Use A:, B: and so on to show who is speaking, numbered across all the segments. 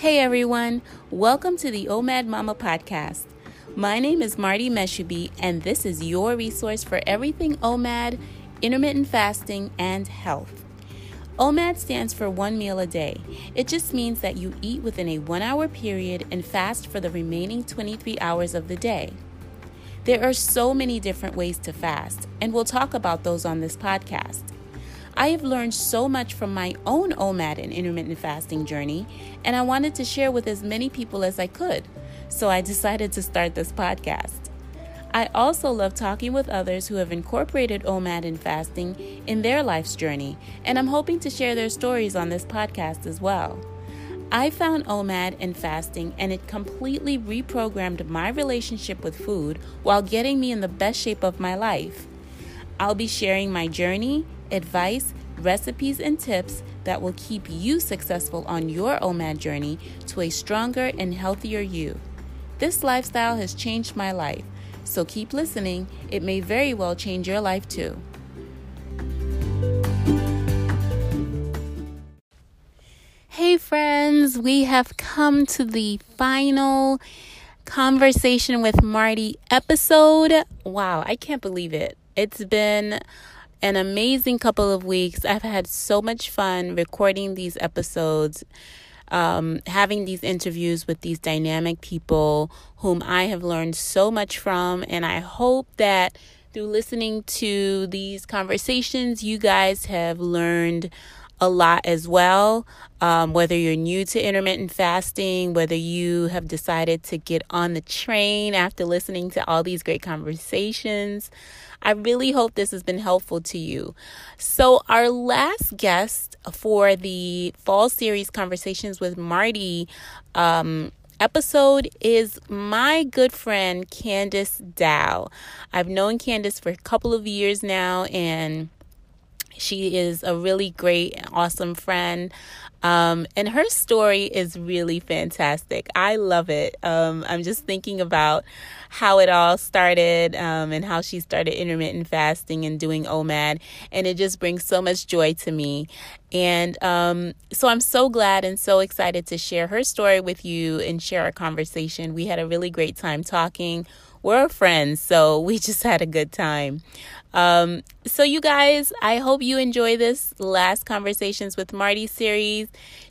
A: Hey everyone, welcome to the OMAD Mama podcast. My name is Martie Mesubi, and this is your resource for everything OMAD, intermittent fasting, and health. OMAD stands for one meal a day. It just means that you eat within a one hour period and fast for the remaining 23 hours of the day. There are so many different ways to fast, and we'll talk about those on this podcast. I have learned so much from my own OMAD and intermittent fasting journey, and I wanted to share with as many people as I could. So I decided to start this podcast. I also love talking with others who have incorporated OMAD and fasting in their life's journey, and I'm hoping to share their stories on this podcast as well. I found OMAD and fasting, and it completely reprogrammed my relationship with food while getting me in the best shape of my life. I'll be sharing my journey advice, recipes, and tips that will keep you successful on your OMAD journey to a stronger and healthier you. This lifestyle has changed my life, so keep listening. It may very well change your life too. Hey, friends, we have come to the final conversation with Martie episode. Wow, I can't believe it. It's been an amazing couple of weeks. I've had so much fun recording these episodes, um, having these interviews with these dynamic people whom I have learned so much from. And I hope that through listening to these conversations, you guys have learned a lot as well. Um, whether you're new to intermittent fasting, whether you have decided to get on the train after listening to all these great conversations. I really hope this has been helpful to you. So, our last guest for the fall series conversations with Martie um, episode is my good friend Candice Dow. I've known Candice for a couple of years now, and she is a really great, awesome friend. Um, and her story is really fantastic. I love it. Um, I'm just thinking about how it all started um, and how she started intermittent fasting and doing OMAD. And it just brings so much joy to me. And um, so I'm so glad and so excited to share her story with you and share our conversation. We had a really great time talking. We're friends, so we just had a good time. Um, so, you guys, I hope you enjoy this last Conversations with Martie series.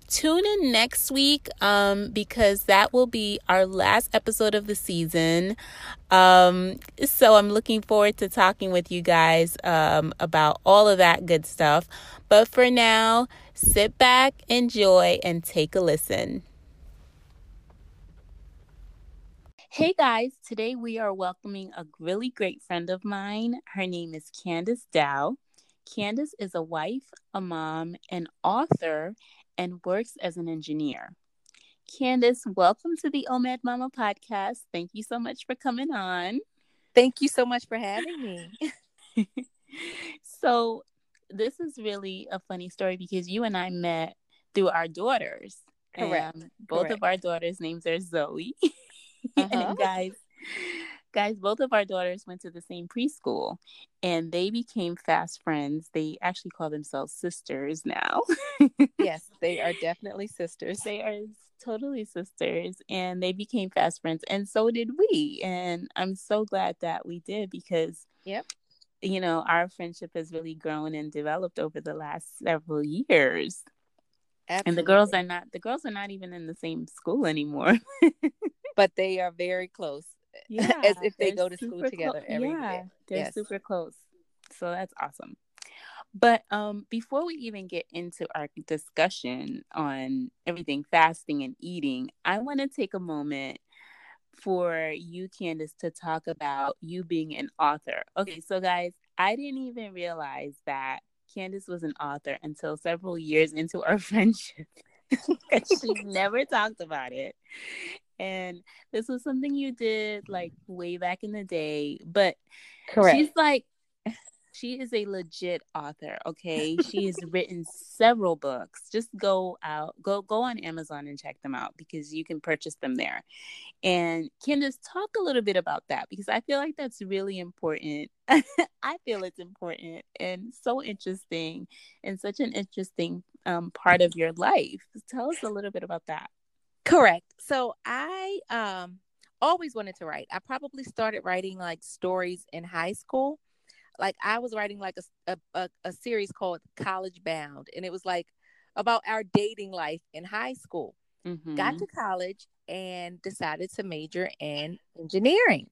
A: Tune in next week um, because that will be our last episode of the season. Um, so, I'm looking forward to talking with you guys um, about all of that good stuff. But for now, sit back, enjoy, and take a listen. Hey guys, today we are welcoming a really great friend of mine. Her name is Candice Dow. Candice is a wife, a mom, an author, and works as an engineer. Candice, welcome to the OMAD Mama podcast. Thank you so much for coming on.
B: Thank you so much for having me.
A: so, this is really a funny story because you and I met through our daughters.
B: Correct.
A: Both
B: Correct.
A: of our daughters' names are Zoe.
B: Uh-huh.
A: and guys, guys, both of our daughters went to the same preschool and they became fast friends. They actually call themselves sisters now.
B: yes, they are definitely sisters.
A: they are totally sisters and they became fast friends and so did we. And I'm so glad that we did because
B: Yep.
A: you know, our friendship has really grown and developed over the last several years.
B: Absolutely.
A: And the girls are not the girls are not even in the same school anymore.
B: but they are very close.
A: Yeah,
B: As if they go to school
A: super
B: together
A: clo-
B: every
A: yeah,
B: day.
A: they're
B: Yes.
A: super close. So that's awesome. But um, before we even get into our discussion on everything fasting and eating, I want to take a moment for you, Candice, to talk about you being an author. Okay, so guys, I didn't even realize that Candice was an author until several years into our friendship. she never talked about it. And this was something you did like way back in the day. But
B: Correct.
A: she's like, she is a legit author. Okay, she has written several books. Just go out, go go on Amazon and check them out because you can purchase them there. And Candice, talk a little bit about that because I feel like that's really important. I feel it's important and so interesting and such an interesting um, part of your life. Tell us a little bit about that.
B: Correct. So I um always wanted to write. I probably started writing like stories in high school. Like I was writing like a a, a series called College Bound, and it was like about our dating life in high school. Mm-hmm. Got to college and decided to major in engineering.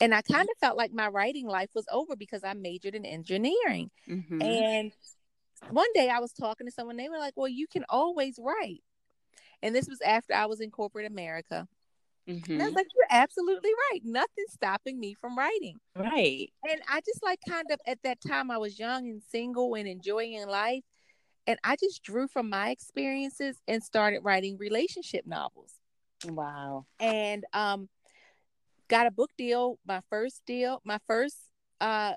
B: And I kind of felt like my writing life was over because I majored in engineering. Mm-hmm. And one day I was talking to someone, they were like, Well, you can always write. And this was after I was in corporate America. Mm-hmm. And I was mm-hmm. like, You're absolutely right. Nothing's stopping me from writing.
A: Right.
B: And I just like kind of at that time I was young and single and enjoying life. And I just drew from my experiences and started writing relationship novels.
A: Wow.
B: And um got a book deal, my first deal, my first uh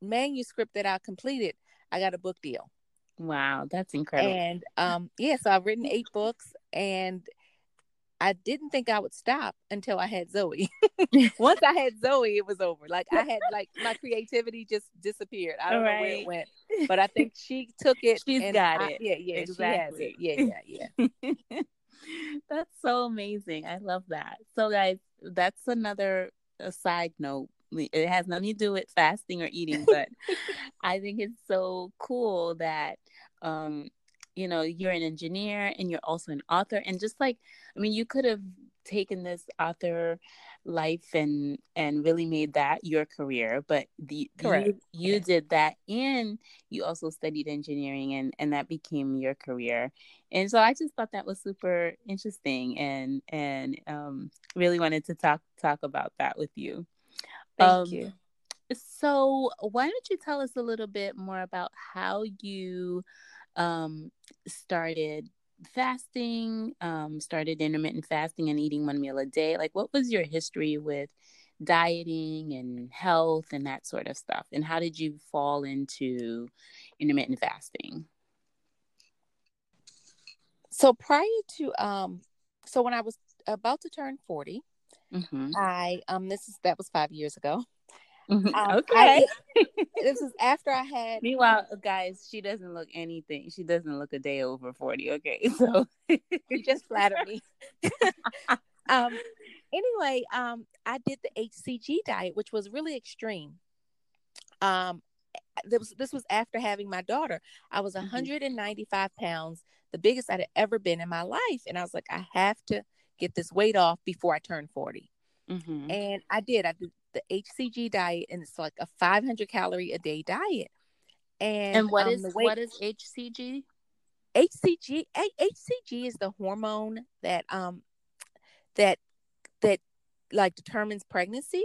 B: manuscript that I completed, I got a book deal.
A: Wow, that's incredible.
B: And um yeah, so I've written eight books and I didn't think I would stop until I had Zoe. Once I had Zoe, it was over. Like I had like my creativity just disappeared. I don't right. know where it went, but I think she took it.
A: She's got
B: I,
A: it.
B: Yeah, yeah, exactly. she has it. Yeah, yeah,
A: yeah. that's so amazing. I love that. So, guys, that's another side note. It has nothing to do with fasting or eating, but I think it's so cool that um, you know you're an engineer and you're also an author and just like i mean you could have taken this author life and and really made that your career but the Correct. you, you yeah. did that and you also studied engineering and and that became your career and so i just thought that was super interesting and and um really wanted to talk talk about that with you
B: thank um, you
A: so why don't you tell us a little bit more about how you um, started fasting, um, started intermittent fasting and eating one meal a day. Like, what was your history with dieting and health and that sort of stuff? And how did you fall into intermittent fasting?
B: So prior to um, so when I was about to turn 40, mm-hmm. I um, this is that was five years ago.
A: Mm-hmm. Um, okay.
B: I, this is after I had.
A: Meanwhile, guys, she doesn't look anything. She doesn't look a day over forty. Okay, so
B: you just flatter me. um. Anyway, um, I did the HCG diet, which was really extreme. Um, this was this was after having my daughter. I was 195 mm-hmm. pounds, the biggest I'd ever been in my life, and I was like, I have to get this weight off before I turn 40. Mm-hmm. And I did. I did the HCG diet, and it's like a 500 calorie a day diet.
A: And, and what um, is weight, what is HCG?
B: HCG HCG is the hormone that um that that like determines pregnancy.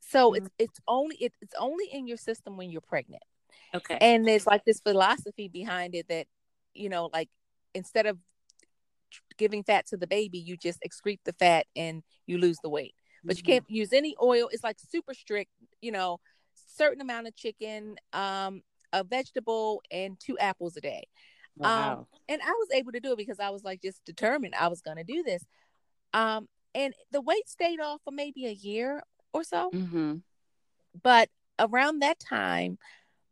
B: So mm-hmm. it's it's only it, it's only in your system when you're pregnant.
A: Okay.
B: And there's like this philosophy behind it that you know like instead of giving fat to the baby, you just excrete the fat and you lose the weight but you mm-hmm. can't use any oil. It's like super strict, you know, certain amount of chicken, um, a vegetable, and two apples a day. Wow. Um, and I was able to do it because I was like just determined I was going to do this. Um, and the weight stayed off for maybe a year or so. Mm-hmm. But around that time,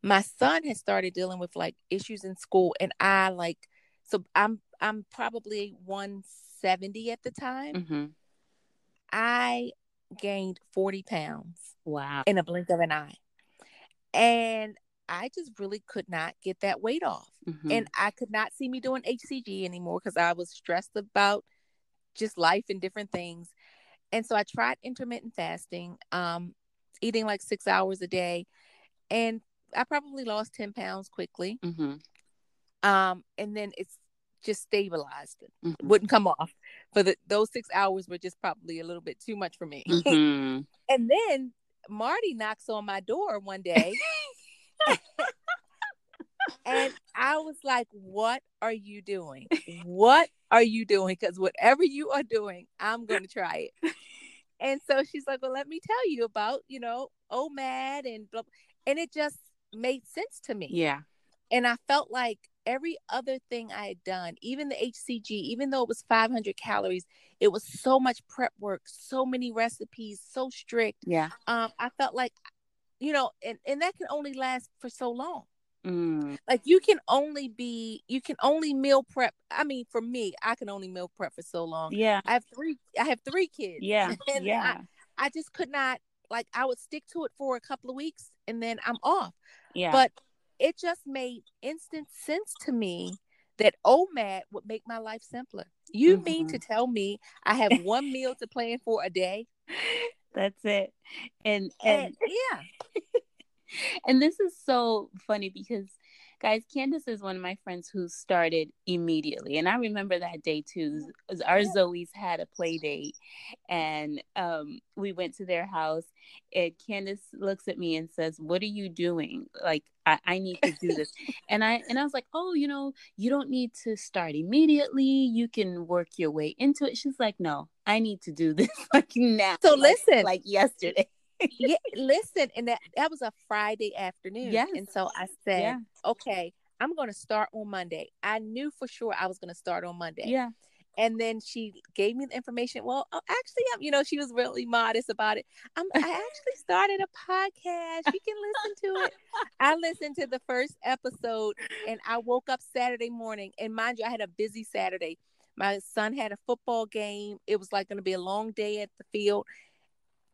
B: my son had started dealing with like issues in school, and I like so I'm I'm probably 170 at the time. Mm-hmm. I gained 40 pounds.
A: Wow.
B: In a blink of an eye. And I just really could not get that weight off. Mm-hmm. And I could not see me doing HCG anymore because I was stressed about just life and different things. And so I tried intermittent fasting, um, eating like six hours a day. And I probably lost 10 pounds quickly. Mm-hmm. Um, and then it's just stabilized. Mm-hmm. Wouldn't come off. For the those six hours were just probably a little bit too much for me. Mm-hmm. and then Martie knocks on my door one day. and I was like, What are you doing? What are you doing? Because whatever you are doing, I'm going to try it. And so she's like, Well, let me tell you about, you know, OMAD and blah. And it just made sense to me.
A: Yeah.
B: And I felt like every other thing I had done, even the HCG, even though it was 500 calories, it was so much prep work, so many recipes, so strict.
A: Yeah.
B: Um, I felt like, you know, and, and that can only last for so long.
A: Mm.
B: Like you can only be you can only meal prep. I mean, for me, I can only meal prep for so long.
A: Yeah.
B: I have three I have three kids.
A: Yeah. Yeah.
B: I, I just could not like I would stick to it for a couple of weeks and then I'm off.
A: yeah.
B: But it just made instant sense to me that OMAD would make my life simpler. You mean
A: Mm-hmm.
B: to tell me I have one meal to plan for a day?
A: that's it. And and
B: And yeah,
A: and this is so funny because guys candice is one of my friends who started immediately and i remember that day too. Our zoe's had a play date and um, we went to their house and candice looks at me and says what are you doing? Like I, I need to do this. And i and i was like oh you know you don't need to start immediately. You can work your way into it. She's like no i need to do this like now.
B: So
A: like-
B: listen.
A: like yesterday
B: yeah. Listen, and that that was a Friday afternoon.
A: Yes.
B: And so I said,
A: yeah
B: okay, I'm going to start on Monday. I knew for sure I was going to start on Monday.
A: yeah
B: And then she gave me the information. Well, oh, actually, I'm, you know, she was really modest about it. I'm, I actually started a podcast. You can listen to it. I listened to the first episode and I woke up Saturday morning. And mind you, I had a busy Saturday. My son had a football game. It was like going to be a long day at the field.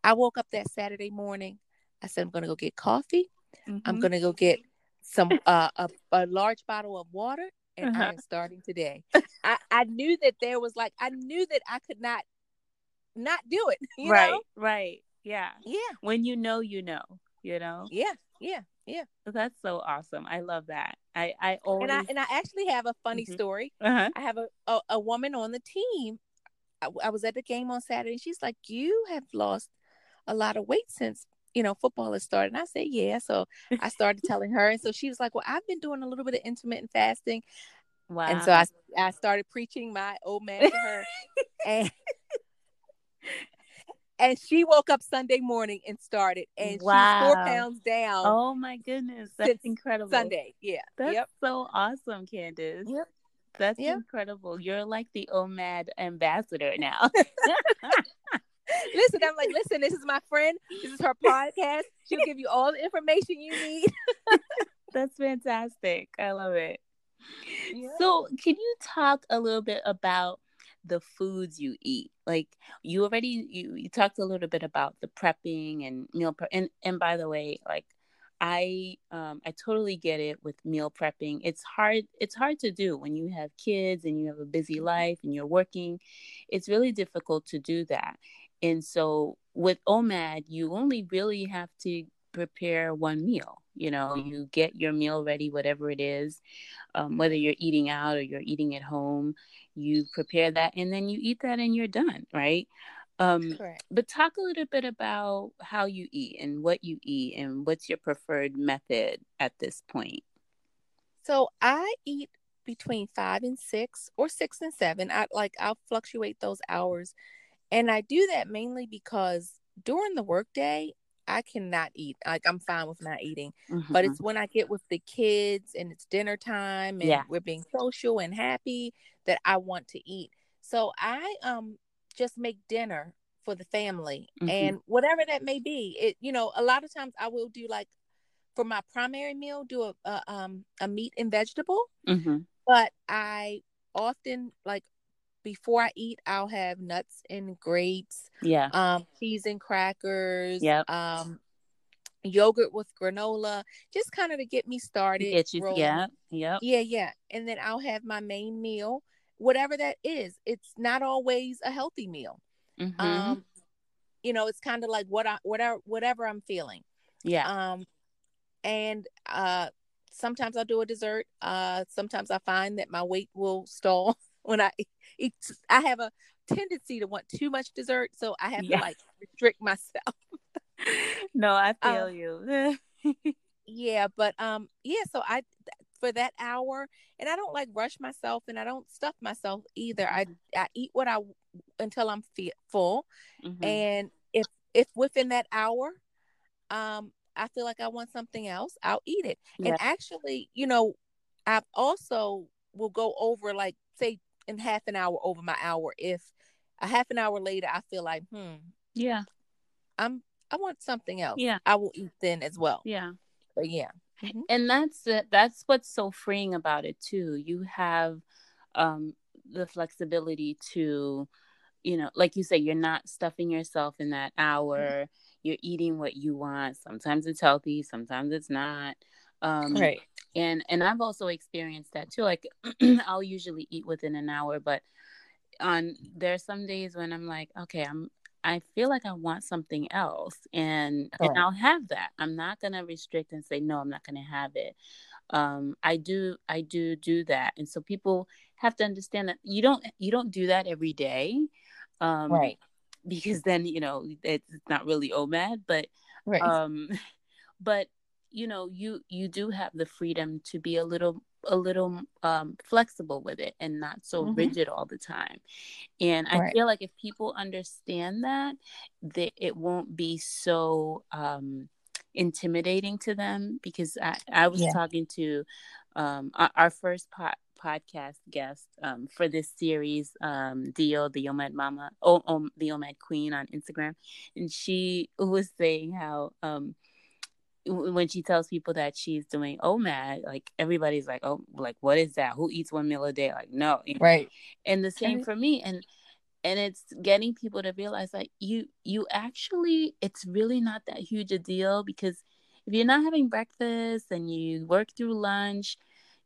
B: I woke up that Saturday morning. I said, I'm going to go get coffee. I'm
A: Mhm.
B: going to go get some uh, a, a large bottle of water and I
A: Uh-huh.
B: am starting today. I, I knew that there was like I knew that I could not not do it. You
A: right
B: know?
A: right yeah
B: Yeah,
A: when you know you know you know
B: yeah, yeah, yeah.
A: that's so awesome i love that i i always
B: And I and I actually have a funny
A: Mhm.
B: story.
A: uh-huh.
B: I have a, a a woman on the team. I, I was at the game on Saturday. She's like, "You have lost a lot of weight since." You know, football has started. And I said, yeah. So I started telling her. And so she was like, well, I've been doing a little bit of intermittent fasting.
A: wow
B: And so I, I started preaching my OMAD to her. and and she woke up Sunday morning and started. And she's four pounds down
A: oh my goodness that's incredible
B: Sunday. Yeah.
A: that's
B: yep.
A: so awesome candice
B: Yep.
A: that's
B: Yep.
A: incredible you're like the omad ambassador now
B: Listen, I'm like, listen, this is my friend. This is her podcast. She'll give you all the information you need.
A: that's fantastic i love it
B: Yeah.
A: So, can you talk a little bit about the foods you eat? Like you already you, you talked a little bit about the prepping and meal prep. And and by the way, like I um I totally get it with meal prepping. It's hard it's hard to do when you have kids and you have a busy life and you're working. It's really difficult to do that. And so with OMAD, you only really have to prepare one meal. You know, you get your meal ready, whatever it is, um, whether you're eating out or you're eating at home, you prepare that and then you eat that and you're done, right? Um,
B: Correct.
A: but talk a little bit about how you eat and what you eat and what's your preferred method at this point.
B: So I eat between five and six or six and seven. I like I'll fluctuate those hours. And I do that mainly because during the workday, I cannot eat. Like I'm fine with not eating. But
A: Mhm.
B: it's when I get with the kids and it's dinner time and
A: Yeah.
B: we're being social and happy that I want to eat. So I um just make dinner for the family
A: Mhm.
B: and whatever that may be. It you know, a lot of times I will do like for my primary meal do a, a um a meat and vegetable,
A: Mhm.
B: but I often like before I eat I'll have nuts and grapes,
A: yeah,
B: um cheese and crackers,
A: Yeah.
B: um yogurt with granola, just kind of to get me started.
A: get you,
B: rolling.
A: yeah, yep,
B: Yeah, yeah. And then I'll have my main meal, whatever that is. It's not always a healthy meal.
A: Mhm.
B: Um, you know, it's kind of like what I whatever whatever I'm feeling.
A: yeah,
B: Um, and uh sometimes I'll do a dessert. Uh sometimes I find that my weight will stall when I eat I have a tendency to want too much dessert, so I have to like restrict myself.
A: no, I
B: um,
A: feel you.
B: yeah but um yeah so i for that hour and i don't like rush myself and i don't stuff myself either i i eat what i until i'm full
A: Mhm.
B: and if if within that hour um i feel like i want something else i'll eat it
A: Yeah.
B: and actually you know i also will go over like say in half an hour over my hour. If a half an hour later i feel like hmm
A: yeah,
B: i'm i want something else.
A: Yeah.
B: i will eat then as well.
A: Yeah.
B: but yeah. Mhm.
A: and that's the, that's what's so freeing about it too. You have um the flexibility to you know like you say you're not stuffing yourself in that hour. You're eating what you want. Sometimes it's healthy sometimes it's not um
B: Right.
A: and and i've also experienced that too like i'll usually eat within an hour but on there are some days when i'm like okay i'm i feel like i want something else and
B: Correct.
A: and i'll have that i'm not going to restrict and say no i'm not going to have it um i do i do do that and so people have to understand that you don't you don't do that every day um
B: Right.
A: because then you know it's not really omad but
B: Right.
A: um but you know you you do have the freedom to be a little a little um flexible with it and not so
B: Mhm.
A: rigid all the time and i feel like if people understand that that it won't be so um intimidating to them because i i was
B: Yeah.
A: talking to um our, our first pod, podcast guest um for this series um dio the omad mama oh, um, the omad queen on instagram and she was saying how um when she tells people that she's doing OMAD, like everybody's like, oh, like what is that? Who eats one meal a day? Like no, you know?
B: Right.
A: And the same for me, and and it's getting people to realize like you you actually it's really not that huge a deal because if you're not having breakfast and you work through lunch,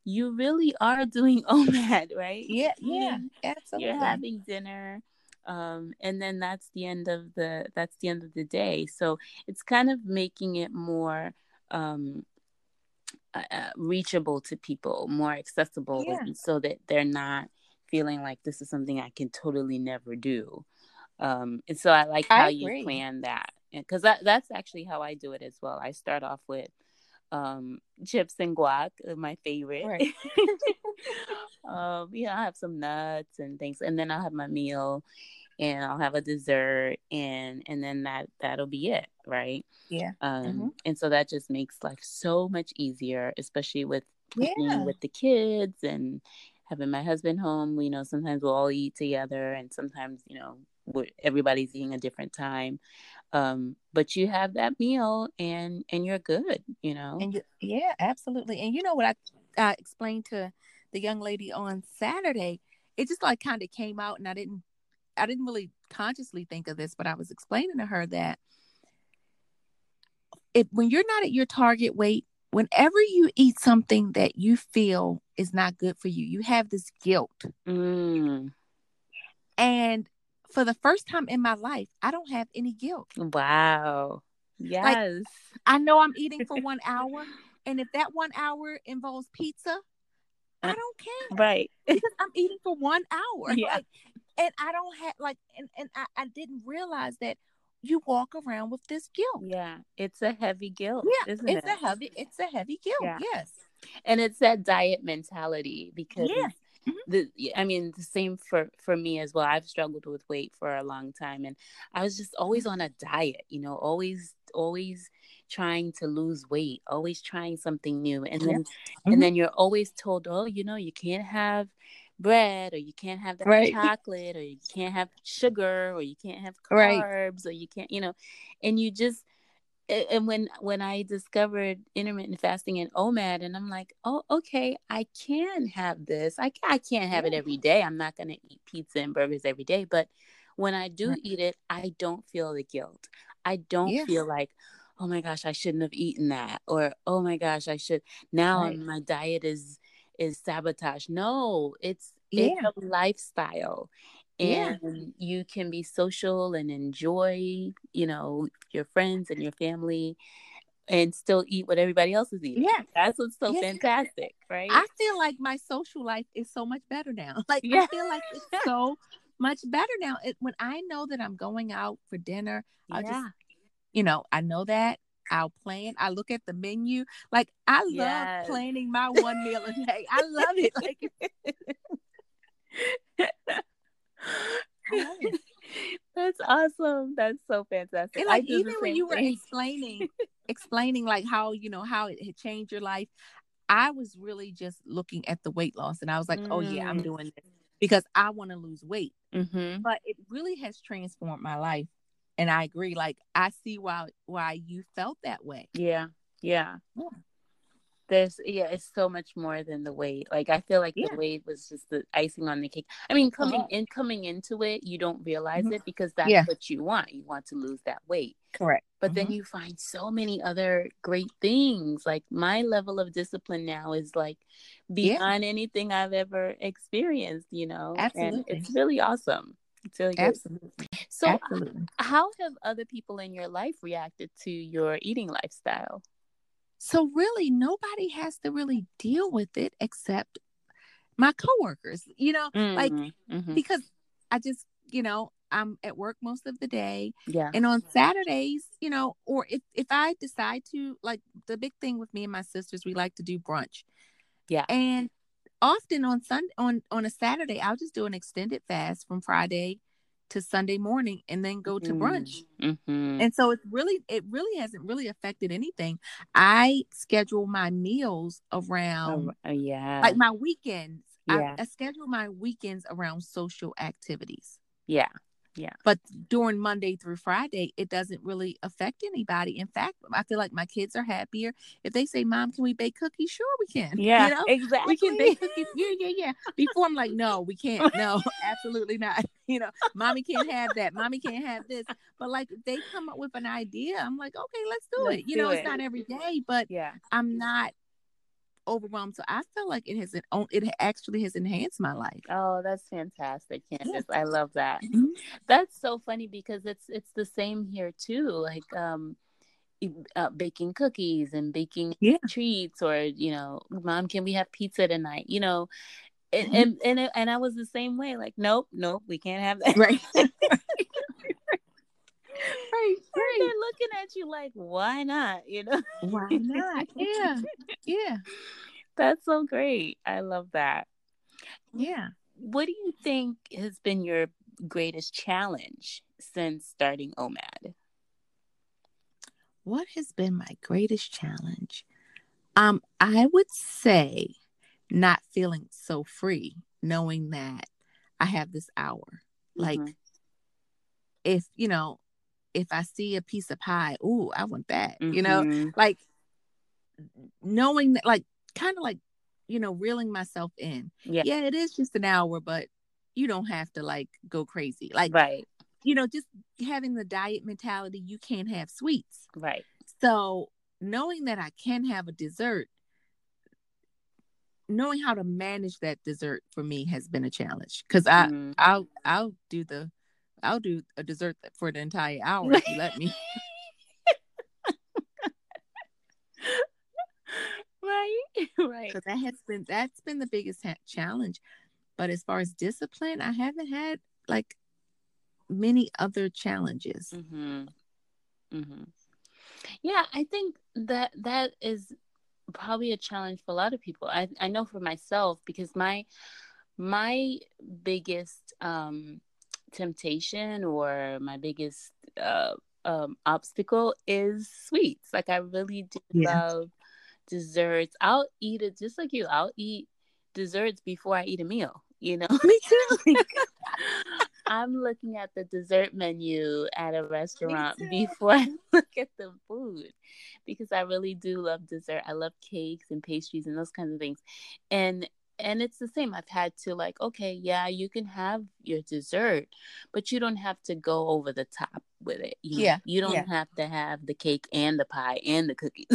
A: you really are doing OMAD, right?
B: Yeah. Yeah. Absolutely.
A: you're having dinner um and then that's the end of the that's the end of the day. So it's kind of making it more um uh, uh, reachable to people more accessible
B: Yeah.
A: so that they're not feeling like this is something i can totally never do. Um and so i like
B: I
A: how you plan that because that that's actually how i do it as well. I start off with um chips and guac uh, my favorite.
B: Right.
A: um yeah i have some nuts and things and then i'll have my meal and i'll have a dessert and and then that that'll be it right
B: Yeah.
A: um
B: Mhm.
A: and so that just makes life so much easier especially with being
B: Yeah.
A: with the kids and having my husband home you know sometimes we'll all eat together and sometimes you know we're, everybody's eating a different time um but you have that meal and and you're good you know
B: And you, yeah, absolutely. And you know what I uh, explained to the young lady on Saturday? It just like kind of came out, and I didn't, I didn't really consciously think of this, but I was explaining to her that if when you're not at your target weight, whenever you eat something that you feel is not good for you, you have this guilt.
A: mm,
B: And for the first time in my life, I don't have any guilt.
A: wow yes
B: I know I'm eating for one hour, and if that one hour involves pizza, I
A: Uh,
B: don't care.
A: right
B: because I'm eating for one hour.
A: Yeah.
B: Like, and I don't have like, and and I, I didn't realize that you walk around with this guilt.
A: yeah it's a heavy guilt
B: Yeah, it's
A: it
B: a heavy, it's a heavy guilt.
A: Yeah.
B: Yes.
A: and it's that diet mentality because
B: Yeah. Mhm.
A: the i mean the same for for me as well i've struggled with weight for a long time and i was just always on a diet you know always always trying to lose weight always trying something new and then
B: Mhm.
A: and then you're always told oh you know you can't have bread or you can't have that
B: Right.
A: chocolate or you can't have sugar or you can't have
B: Right.
A: carbs or you can't you know and you just and when when I discovered intermittent fasting and OMAD, and I'm like, oh, okay, I can have this. I I can't have it every day. I'm not gonna eat pizza and burgers every day, but when I do
B: Right.
A: eat it, I don't feel the guilt. I don't feel like, oh my gosh, I shouldn't have eaten that, or oh my gosh, I should now
B: Right.
A: my diet is is sabotage. No, it's
B: Yeah.
A: it's a lifestyle
B: Yeah.
A: and you can be social and enjoy you know your friends and your family and still eat what everybody else is eating
B: Yeah.
A: that's what's so
B: Yeah.
A: fantastic right
B: I feel like my social life is so much better now. Like
A: Yeah.
B: I feel like it's so much better now. It, when I know that I'm going out for dinner, I just
A: yeah
B: you know, I know that I'll plan. I look at the menu. Like I love
A: Yes.
B: planning my one meal a day. I love it. Like I love it.
A: that's awesome that's so fantastic
B: And like even when you were explaining explaining like how, you know, how it had changed your life, I was really just looking at the weight loss and I was like, "Oh yeah, I'm
A: Mm.
B: doing this because I want to lose weight."
A: Mhm.
B: But it really has transformed my life. And I agree like I see why why you felt that way.
A: yeah yeah
B: Yeah.
A: there's yeah it's so much more than the weight like i feel like
B: Yeah.
A: the weight was just the icing on the cake i mean coming
B: Uh-huh.
A: in coming into it you don't realize
B: Mhm.
A: it because that's
B: Yeah.
A: what you want you want to lose that weight
B: Correct.
A: but then you find so many other great things like my level of discipline now is like beyond anything i've ever experienced you know and it's really awesome it's really good.
B: Absolutely.
A: So
B: Absolutely.
A: how have other people in your life reacted to your eating lifestyle
B: So really nobody has to really deal with it except my coworkers, you know, like
A: Mhm, mhm.
B: because I just, you know, I'm at work most of the day
A: yeah
B: and on Saturdays, you know, or if if I decide to like the big thing with me and my sisters, we like to do brunch.
A: Yeah.
B: And often on Sunday on on a Saturday, I'll just do an extended fast from Friday to Sunday morning and then go to brunch.
A: Mhm.
B: And so it's really it really hasn't really affected anything. I schedule my meals around
A: Oh, uh, yeah.
B: like my weekends.
A: Yeah.
B: I, I schedule my weekends around social activities.
A: yeah.
B: But during Monday through Friday, it doesn't really affect anybody. In fact, I feel like my kids are happier if they say, "Mom, can we bake cookies?" Sure, we can.
A: Yeah.
B: you know,
A: exactly.
B: we can bake cookies. Yeah, yeah, yeah. Before I'm like, no, we can't. No, absolutely not. You know, mommy can't have that. Mommy can't have this. But like, they come up with an idea, I'm like, okay, let's do
A: Let's
B: it. You
A: do
B: know,
A: it.
B: it's not every day, but
A: Yeah.
B: I'm not overwhelmed. So I feel like it has it it actually has enhanced my life.
A: Oh, that's fantastic, Candice. I love that.
B: Mhm.
A: That's so funny because it's it's the same here too. Like um uh, baking cookies and baking
B: Yeah.
A: treats or you know mom can we have pizza tonight you know and
B: Mhm.
A: and and, and i was the same way like nope nope we can't have that
B: Right. right. Right.
A: they're looking at you like why not you know
B: Why not? Yeah. Yeah.
A: that's so great i love that
B: Yeah.
A: what do you think has been your greatest challenge since starting omad
B: What has been my greatest challenge? Um, I would say not feeling so free, knowing that I have this hour. Like
A: Mhm.
B: if you know, if I see a piece of pie, ooh, I want that. You know,
A: Mhm.
B: like knowing that, like kind of like you know, reeling myself in.
A: yeah
B: Yeah, it is just an hour, but you don't have to like go crazy. Like
A: right
B: you know, just having the diet mentality, you can't have sweets.
A: right
B: So knowing that I can have a dessert, knowing how to manage that dessert for me has been a challenge. Because I
A: Mhm.
B: I'll I'll do the I'll do a dessert for the entire hour if you let me.
A: right right
B: Because that has been that's been the biggest ha- challenge. But as far as discipline, I haven't had like many other challenges.
A: hmm hmm Yeah, I think that that is probably a challenge for a lot of people. I I know for myself because my my biggest um temptation or my biggest uh um obstacle is sweets. Like I really do
B: Yeah.
A: love desserts. I'll eat it just like you. I'll eat desserts before I eat a meal, you know.
B: Me too.
A: I'm looking at the dessert menu at a restaurant before I look at the food because I really do love dessert. I love cakes and pastries and those kinds of things. And and it's the same. I've had to like, okay, yeah, you can have your dessert, but you don't have to go over the top with it. You?
B: Yeah,
A: You don't
B: yeah.
A: have to have the cake and the pie and the cookies.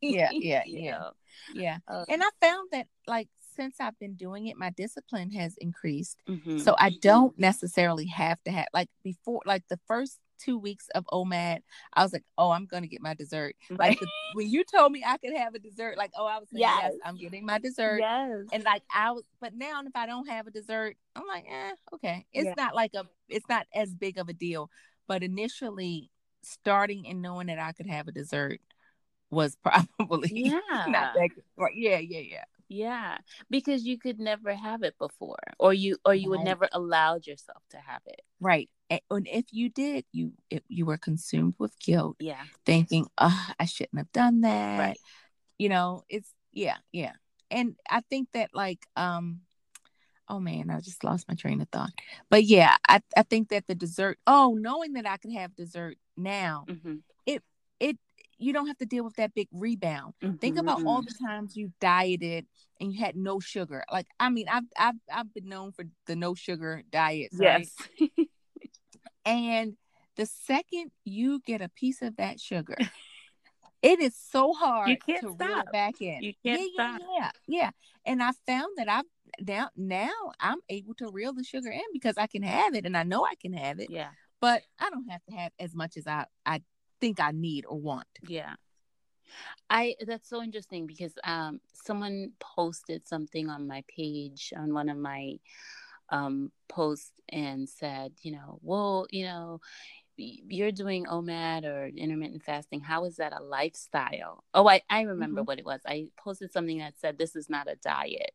B: Yeah, yeah, yeah.
A: know?
B: yeah.
A: Uh,
B: And I found that like since I've been doing it, my discipline has increased.
A: mhm.
B: So I don't necessarily have to have like before like the first two weeks of OMAD, I was like, oh, I'm gonna get my dessert.
A: Right.
B: Like the, when you told me I could have a dessert, like oh, I was saying yes,
A: Yes.
B: I'm getting my dessert.
A: yes.
B: And like I was, but now if I don't have a dessert, I'm like, eh, okay. It's
A: Yeah.
B: not like a, it's not as big of a deal. But initially, starting and knowing that I could have a dessert was probably
A: yeah.
B: not that good. Right. Yeah, yeah, yeah.
A: Yeah, because you could never have it before, or you or you would never allowed yourself to have it.
B: Right. And, if you did, you if you were consumed with guilt,
A: Yeah,
B: thinking, "Oh, I shouldn't have done that."
A: Right.
B: You know, it's yeah, yeah. And I think that like um oh man, I just lost my train of thought. But yeah, I I think that the dessert, oh, knowing that I could have dessert now,
A: hmm
B: it you don't have to deal with that big rebound. Mm-hmm. Think about all the times you dieted and you had no sugar. Like I mean, I've I've I've been known for the no sugar diets Yes. Right? and the second you get a piece of that sugar, it is so hard
A: you can't
B: to
A: stop.
B: reel it back in.
A: You can't
B: yeah,
A: stop.
B: Yeah, yeah, yeah. And I found that I've now now I'm able to reel the sugar in because I can have it and I know I can have it.
A: Yeah.
B: But I don't have to have as much as I I think I need or want.
A: Yeah. I that's so interesting because um someone posted something on my page on one of my um post and said, you know, well, you know, you're doing OMAD or intermittent fasting. How is that a lifestyle? Oh, I, I remember mm-hmm. what it was. I posted something that said this is not a diet.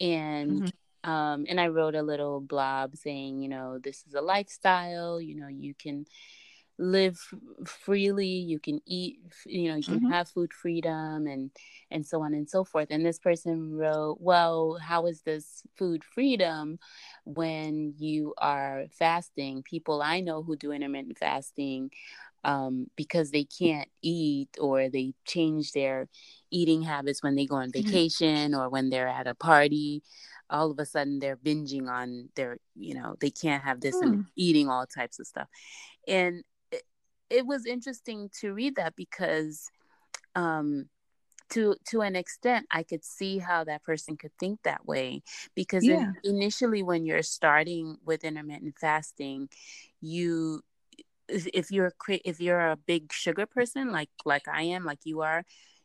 A: And mm-hmm. um and I wrote a little blob saying, you know, this is a lifestyle, you know, you can live freely you can eat you know you can mm-hmm. have food freedom and and so on and so forth and this person wrote well how is this food freedom when you are fasting people i know who do intermittent fasting um, because they can't eat or they change their eating habits when they go on mm-hmm. vacation mm-hmm. or when they're at a party all of a sudden they're binging on their you know they can't have this mm. and eating all types of stuff and it was interesting to read that because um to to an extent i could see how that person could think that way because yeah. in, initially when you're starting with intermittent fasting you if you're if you're a big sugar person like like i am like you are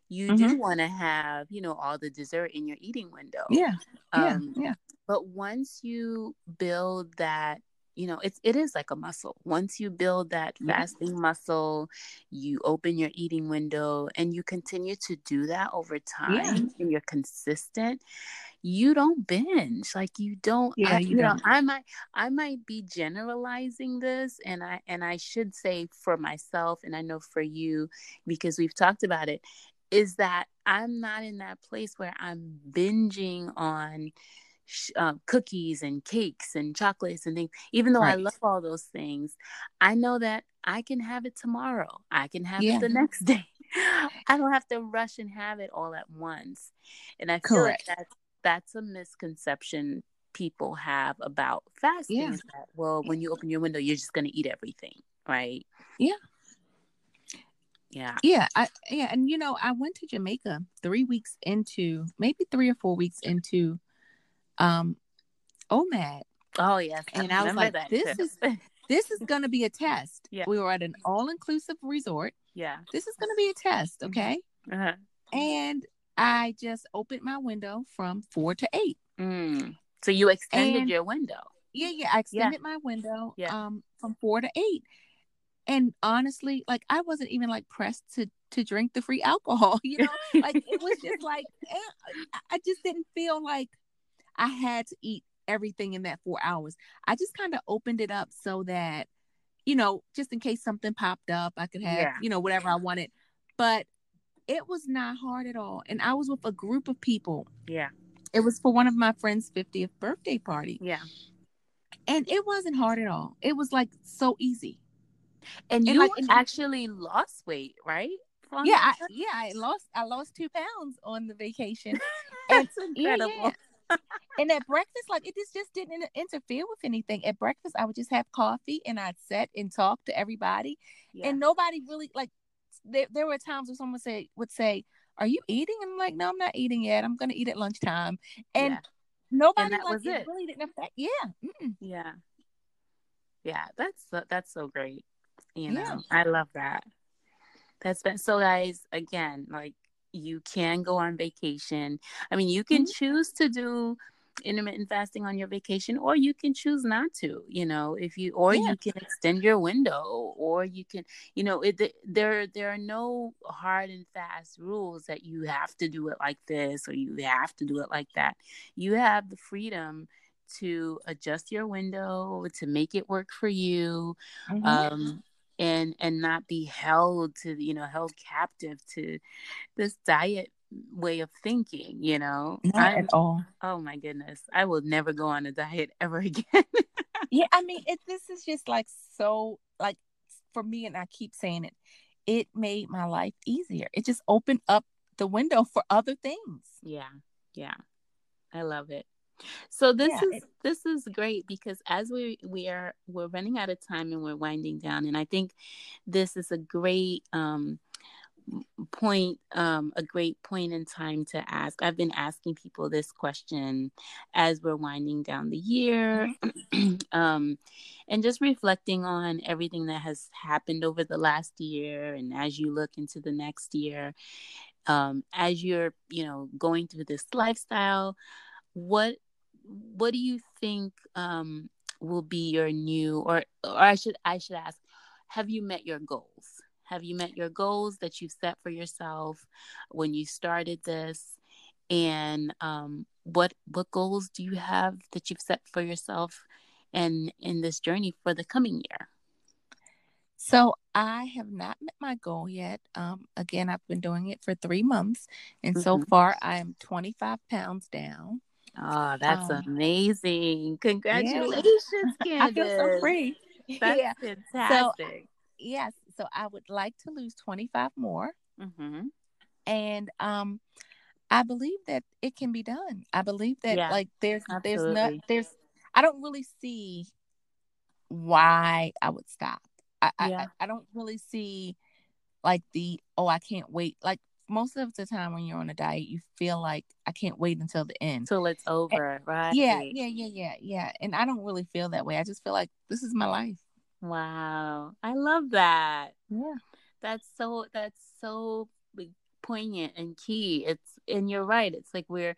A: you mm-hmm. do want to have you know all the dessert in your eating window
B: yeah um, yeah yeah
A: but once you build that you know it's it is like a muscle once you build that fasting muscle you open your eating window and you continue to do that over time yeah. and you're consistent you don't binge like you don't
B: yeah I, you, you don't.
A: know i might i might be generalizing this and i and i should say for myself and i know for you because we've talked about it is that i'm not in that place where i'm binging on uh, cookies and cakes and chocolates and things. Even though right. I love all those things, I know that I can have it tomorrow. I can have yeah. it the next day. I don't have to rush and have it all at once. And I feel Correct. like that's that's a misconception people have about fasting. Yeah. That, well, when you open your window, you're just going to eat everything, right?
B: Yeah.
A: Yeah.
B: Yeah. I, yeah. And, you know, I went to Jamaica three weeks into, maybe three or four weeks into um OMAD.
A: Oh yes,
B: and I, I was like, this too. is this is going to be a test.
A: Yeah,
B: we were at an all inclusive resort.
A: Yeah,
B: this is going to be a test. Okay,
A: uh-huh.
B: and I just opened my window from four to eight.
A: Mm. So you extended and, your window.
B: Yeah, yeah, I extended yeah. my window yeah. um from four to eight. And honestly, like I wasn't even like pressed to to drink the free alcohol, you know? like it was just like eh, I just didn't feel like I had to eat everything in that four hours. I just kind of opened it up so that, you know, just in case something popped up, I could have, yeah. you know, whatever I wanted. But it was not hard at all. And I was with a group of people.
A: Yeah.
B: It was for one of my friend's 50th birthday party.
A: Yeah.
B: And it wasn't hard at all. It was like so easy.
A: And, and you like, actually lost weight, right?
B: yeah, I, yeah, I lost I lost two pounds on the vacation.
A: That's and, incredible. Yeah,
B: and at breakfast, like it just just didn't interfere with anything. At breakfast, I would just have coffee and I'd sit and talk to everybody, yeah. and nobody really like. There, there were times when someone say would say, "Are you eating?" And I'm like, "No, I'm not eating yet. I'm gonna eat at lunchtime." And yeah. nobody and like it, it, really didn't affect. Yeah,
A: Mm-mm. yeah, yeah. That's that's so great. You know, yeah. I love that. That's been so, guys. Again, like you can go on vacation. I mean, you can mm-hmm. choose to do intermittent fasting on your vacation or you can choose not to you know if you or yeah. you can extend your window or you can you know it there there are no hard and fast rules that you have to do it like this or you have to do it like that you have the freedom to adjust your window to make it work for you mm-hmm. um and and not be held to you know held captive to this diet way of thinking you know
B: not I, at all
A: oh my goodness i will never go on a diet ever again
B: yeah i mean it, this is just like so like for me and i keep saying it it made my life easier. It just opened up the window for other things.
A: Yeah. Yeah. I love it. So this
B: Yeah,
A: is this is great because as we we are we're running out of time and we're winding down and I think this is a great um point um a great point in time to ask. I've been asking people this question as we're winding down the year um and just reflecting on everything that has happened over the last year and as you look into the next year um as you're you know going through this lifestyle what what do you think um will be your new or or I should I should ask have you met your goals have you met your goals that you've set for yourself when you started this and um what what goals do you have that you've set for yourself and in this journey for the coming year
B: So I have not met my goal yet. Um, again, I've been doing it for three months, and so
A: Mhm.
B: far I am 25 pounds down.
A: Oh that's
B: Um,
A: amazing congratulations
B: I feel so free.
A: that's
B: yeah.
A: fantastic
B: Yes. So I would like to lose 25 more.
A: hmm
B: and um i believe that it can be done i believe that
A: Yeah,
B: like there's there's no
A: absolutely.
B: there's i don't really see why i would stop I, I
A: Yeah.
B: I i don't really see like the oh i can't wait like most of the time when you're on a diet you feel like i can't wait until the end.
A: Till it's over right?
B: yeah yeah yeah yeah yeah. And i don't really feel that way. I just feel like this is my life.
A: Wow. I love that.
B: Yeah.
A: That's so that's so poignant and key. It's and you're right. It's like we're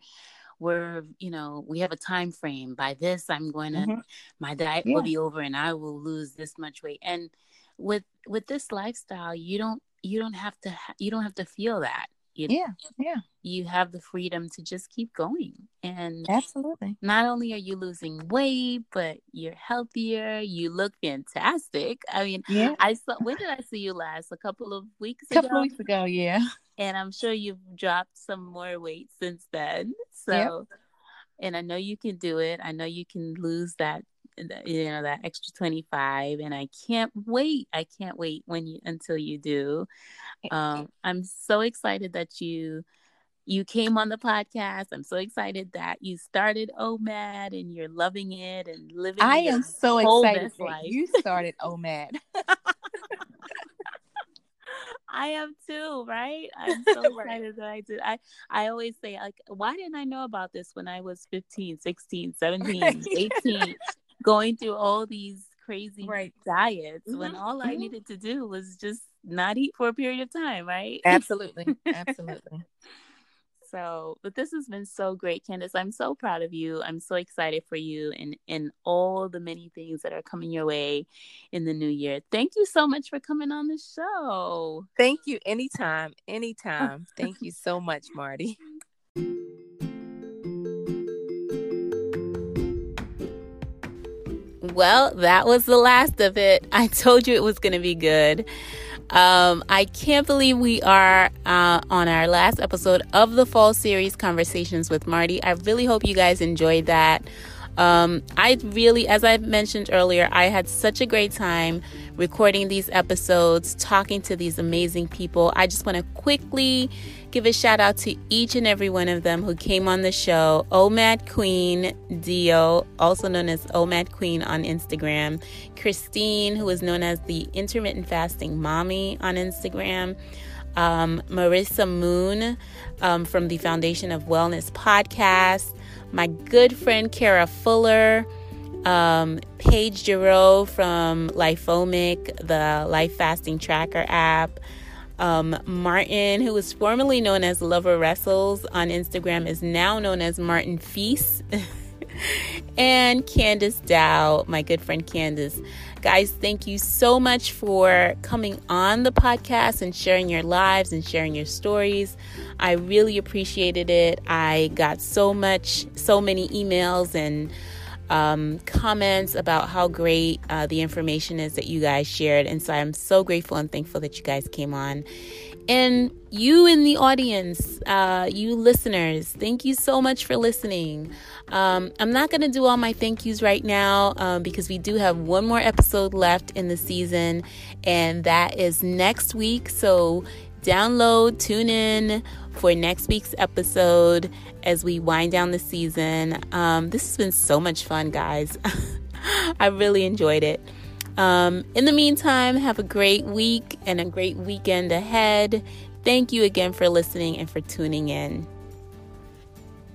A: we're you know we have a time frame. By this i'm going to
B: Mhm.
A: my diet
B: Yeah.
A: will be over and i will lose this much weight. And with with this lifestyle you don't you don't have to ha- you don't have to feel that you
B: yeah yeah.
A: you have the freedom to just keep going. And
B: absolutely.
A: not only are you losing weight but you're healthier you look fantastic. I mean
B: yeah.
A: I saw when did i see you last? A couple of weeks
B: a couple
A: ago?
B: of weeks ago yeah.
A: And i'm sure you've dropped some more weight since then. So
B: Yep.
A: and i know you can do it. I know you can lose that you know that extra 25 and i can't wait i can't wait when you until you do um i'm so excited that you you came on the podcast i'm so excited that you started omad and you're loving it and living
B: I am so excited that you started OMAD.
A: I am too, right? I'm so excited that I did. I I always say like why didn't I know about this when I was 15, 16, 17,
B: Right.
A: 18 going through all these crazy
B: Right.
A: diets when
B: Mhm,
A: all I
B: mhm.
A: needed to do was just not eat for a period of time, right?
B: Absolutely. Absolutely.
A: So, but this has been so great, Candice. I'm so proud of you. I'm so excited for you and and all the many things that are coming your way in the new year. Thank you so much for coming on the show.
B: Thank you. Anytime. Anytime. Thank you so much, Martie.
A: Well, that was the last of it. I told you it was going to be good. Um, I can't believe we are uh, on our last episode of the fall series, Conversations with Martie. I really hope you guys enjoyed that. Um, I really, as I mentioned earlier, I had such a great time recording these episodes, talking to these amazing people. I just want to quickly give a shout out to each and every one of them who came on the show. OMAD Queen Dio, also known as OMAD Queen on Instagram. Christine, who is known as the Intermittent Fasting Mommy on Instagram. Um, Marissa Moon um, from the Foundation of Wellness podcast. My good friend Kara Fuller um, Paige Giroux from Lifeomic, the life fasting tracker app. Um, Martin, who was formerly known as Lover Wrestles on Instagram, is now known as Martin Feast. and Candice Dow, my good friend Candice. Guys, thank you so much for coming on the podcast and sharing your lives and sharing your stories. I really appreciated it. I got so much, so many emails and um, comments about how great uh, the information is that you guys shared. And so I'm so grateful and thankful that you guys came on. And you in the audience, uh, you listeners, thank you so much for listening. Um, I'm not going to do all my thank yous right now um, because we do have one more episode left in the season, and that is next week. So download, tune in for next week's episode as we wind down the season. Um, this has been so much fun, guys. I really enjoyed it. Um, in the meantime, have a great week and a great weekend ahead. Thank you again for listening and for tuning in.